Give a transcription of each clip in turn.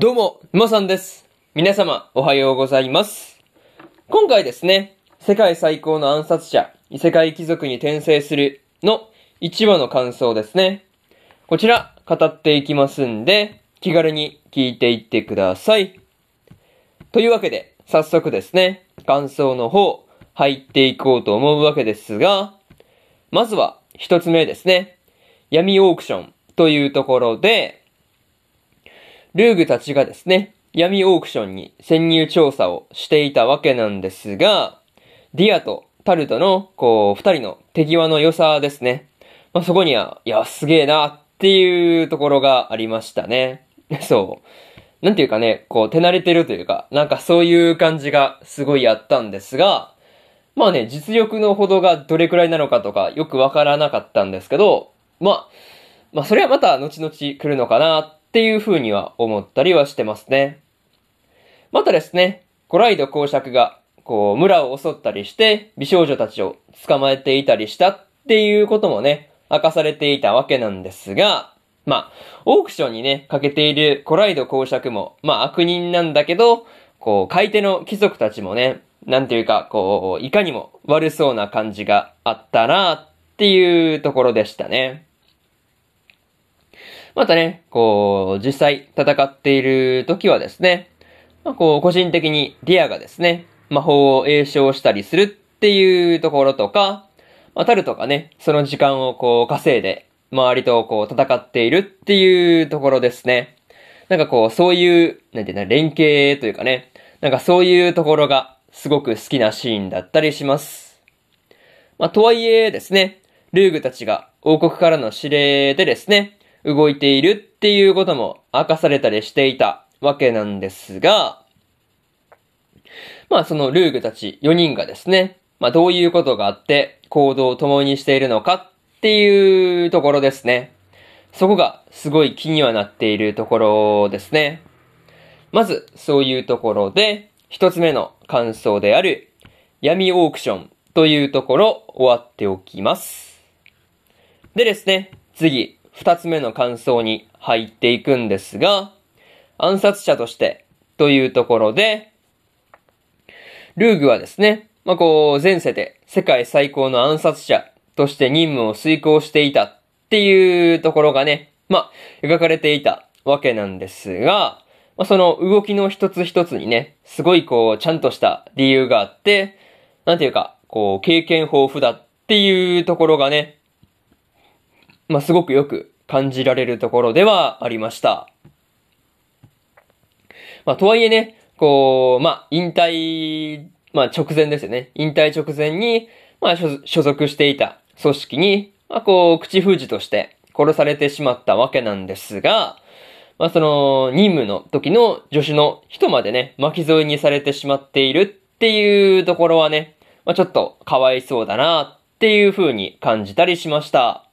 どうも、沼さんです。皆様、おはようございます。今回ですね、世界最高の暗殺者、異世界貴族に転生するの1話の感想ですね。こちら、語っていきますんで、気軽に聞いていってください。というわけで、早速ですね、感想の方、入っていこうと思うわけですが、まずは、一つ目ですね。闇オークションというところで、ルーグたちがですね、闇オークションに潜入調査をしていたわけなんですが、ディアとタルトの、こう、二人の手際の良さですね。まあ、そこには、いや、すげえなっていうところがありましたね。そう。なんていうかね、こう、手慣れてるというか、なんかそういう感じがすごいあったんですが、まあね、実力のほどがどれくらいなのかとかよくわからなかったんですけど、まあ、まあそれはまた後々来るのかなっていうふうには思ったりはしてますね。またですね、コライド公爵が、こう、村を襲ったりして、美少女たちを捕まえていたりしたっていうこともね、明かされていたわけなんですが、まあ、オークションにね、かけているコライド公爵も、まあ悪人なんだけど、こう、買い手の貴族たちもね、なんていうか、こう、いかにも悪そうな感じがあったなっていうところでしたね。またね、こう、実際戦っている時はですね、まあ、こう、個人的にディアがですね、魔法を詠唱したりするっていうところとか、まあ、タルトがね、その時間をこう稼いで、周りとこう戦っているっていうところですね。なんかこう、そういう、なんていうの、連携というかね、なんかそういうところがすごく好きなシーンだったりします。まあ、とはいえですね、ルーグたちが王国からの指令でですね、動いているっていうことも明かされたりしていたわけなんですが、まあそのルーグたち4人がですね、まあどういうことがあって行動を共にしているのかっていうところですね。そこがすごい気にはなっているところですね。まずそういうところで、一つ目の感想である闇オークションというところ終わっておきます。でですね、次、二つ目の感想に入っていくんですが、暗殺者としてというところで、ルーグはですね、まあ、こう、前世で世界最高の暗殺者として任務を遂行していたっていうところがね、まあ、描かれていたわけなんですが、まあ、その動きの一つ一つにね、すごいこう、ちゃんとした理由があって、なんていうか、こう、経験豊富だっていうところがね、まあ、すごくよく感じられるところではありました。まあ、とはいえね、こう、まあ、引退、まあ、直前ですよね。引退直前に、まあ、所属していた組織に、まあ、こう、口封じとして殺されてしまったわけなんですが、まあ、その、任務の時の助手の人までね、巻き添えにされてしまっているっていうところはね、まあ、ちょっとかわいそうだなっていう風に感じたりしました。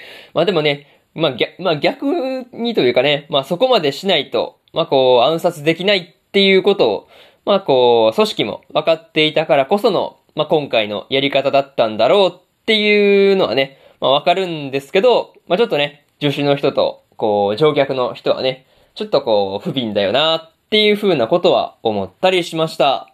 まあでもね、まあ逆、まあ逆にというかね、まあそこまでしないと、まあこう暗殺できないっていうことを、まあこう組織も分かっていたからこその、まあ今回のやり方だったんだろうっていうのはね、まあわかるんですけど、まあちょっとね、助手の人と、こう乗客の人はね、ちょっとこう不憫だよなっていう風なことは思ったりしました。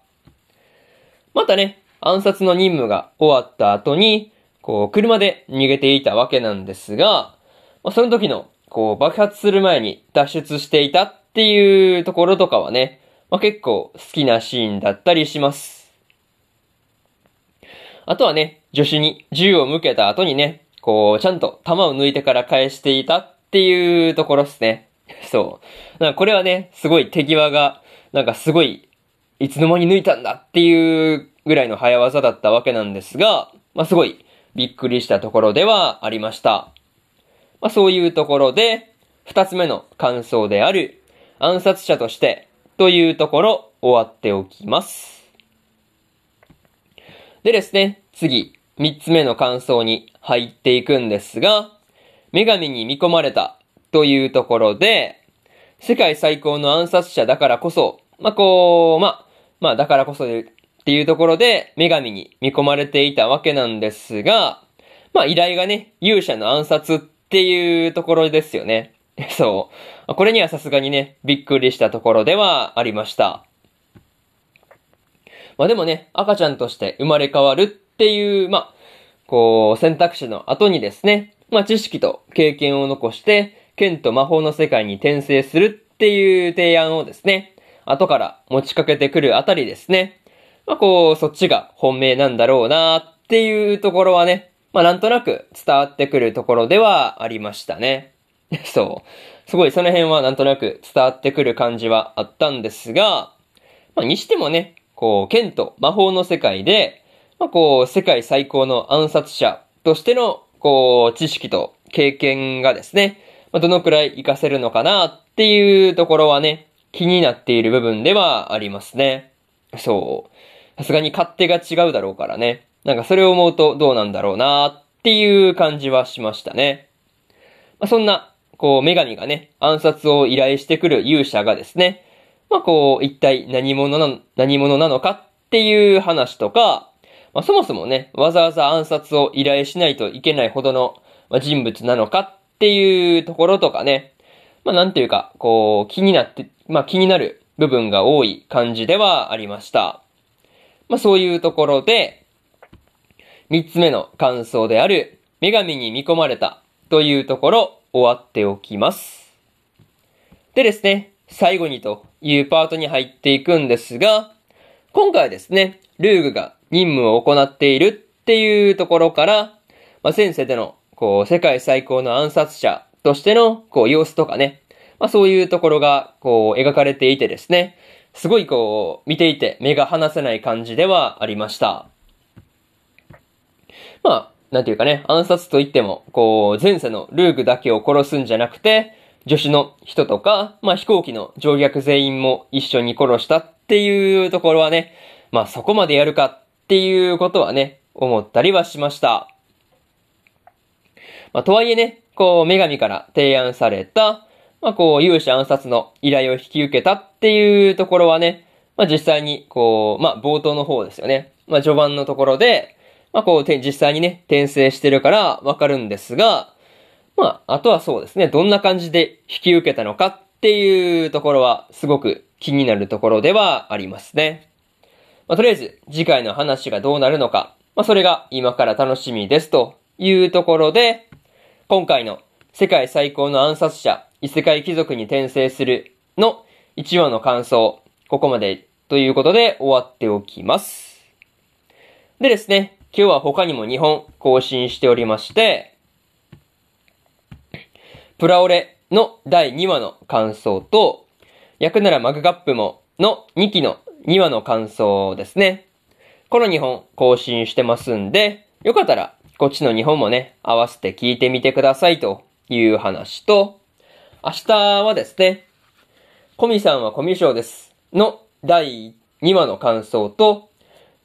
またね、暗殺の任務が終わった後に、こう、車で逃げていたわけなんですが、まあ、その時の、こう、爆発する前に脱出していたっていうところとかはね、まあ、結構好きなシーンだったりします。あとはね、助手に銃を向けた後にね、こう、ちゃんと弾を抜いてから返していたっていうところですね。そう。なんかこれはね、すごい手際が、なんかすごい、いつの間に抜いたんだっていうぐらいの早技だったわけなんですが、まあ、すごいびっくりしたところではありました。まあ、そういうところで、二つ目の感想である暗殺者としてというところ終わっておきます。でですね、次、三つ目の感想に入っていくんですが、女神に見込まれたというところで、世界最高の暗殺者だからこそ、まあ、こう、まあ、まあ、だからこそでっていうところで、女神に見込まれていたわけなんですが、まあ依頼がね、勇者の暗殺っていうところですよね。そう。これにはさすがにね、びっくりしたところではありました。まあでもね、赤ちゃんとして生まれ変わるっていう、まあ、こう、選択肢の後にですね、まあ知識と経験を残して、剣と魔法の世界に転生するっていう提案をですね、後から持ちかけてくるあたりですね。まあこう、そっちが本命なんだろうなっていうところはね、まあなんとなく伝わってくるところではありましたね。そう。すごいその辺はなんとなく伝わってくる感じはあったんですが、まあにしてもね、こう、剣と魔法の世界で、まあこう、世界最高の暗殺者としての、こう、知識と経験がですね、まあ、どのくらい活かせるのかなっていうところはね、気になっている部分ではありますね。そう。さすがに勝手が違うだろうからね。なんかそれを思うとどうなんだろうなっていう感じはしましたね。まあ、そんなこう、女神がね、暗殺を依頼してくる勇者がですね、まあこう、一体何者な、何者なのかっていう話とか、まあそもそもね、わざわざ暗殺を依頼しないといけないほどの、ま人物なのかっていうところとかね、まあなんていうか、こう、気になって、まあ気になる部分が多い感じではありました。まあそういうところで、三つ目の感想である、女神に見込まれたというところ、終わっておきます。でですね、最後にというパートに入っていくんですが、今回はですね、ルーグが任務を行っているっていうところから、まあ、先生での、こう、世界最高の暗殺者としての、こう、様子とかね、まあ、そういうところが、こう、描かれていてですね、すごいこう、見ていて目が離せない感じではありました。まあ、なんていうかね、暗殺といっても、こう、前世のルーグだけを殺すんじゃなくて、助手の人とか、まあ飛行機の乗客全員も一緒に殺したっていうところはね、まあそこまでやるかっていうことはね、思ったりはしました。まあとはいえね、こう、女神から提案された、まあこう、勇者暗殺の依頼を引き受けたっていうところはね、まあ実際に、こう、まあ冒頭の方ですよね。まあ序盤のところで、まあこう、実際にね、転生してるからわかるんですが、まあ、あとはそうですね、どんな感じで引き受けたのかっていうところはすごく気になるところではありますね。まあ、とりあえず次回の話がどうなるのか、まあ、それが今から楽しみですというところで、今回の世界最高の暗殺者、異世界貴族に転生するの1話の感想、ここまでということで終わっておきます。でですね、今日は他にも2本更新しておりまして、プラオレの第2話の感想と、役ならマグカップもの2期の2話の感想ですね。この2本更新してますんで、よかったらこっちの2本もね、合わせて聞いてみてくださいという話と、明日はですね、コミさんはコミュ障ですの第2話の感想と、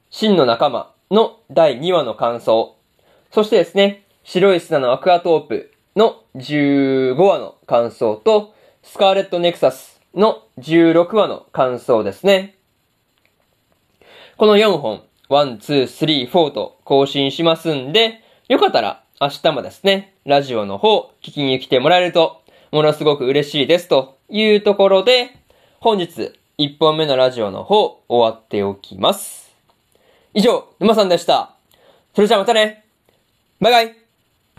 真の仲間の第2話の感想。そしてですね、白い砂のアクアトープの15話の感想と、スカーレットネクサスの16話の感想ですね。この4本、1、2、3、4と更新しますんで、よかったら明日もですね、ラジオの方聞きに来てもらえると、ものすごく嬉しいですというところで、本日1本目のラジオの方終わっておきます。以上、沼さんでした。それじゃあまたねバイバイ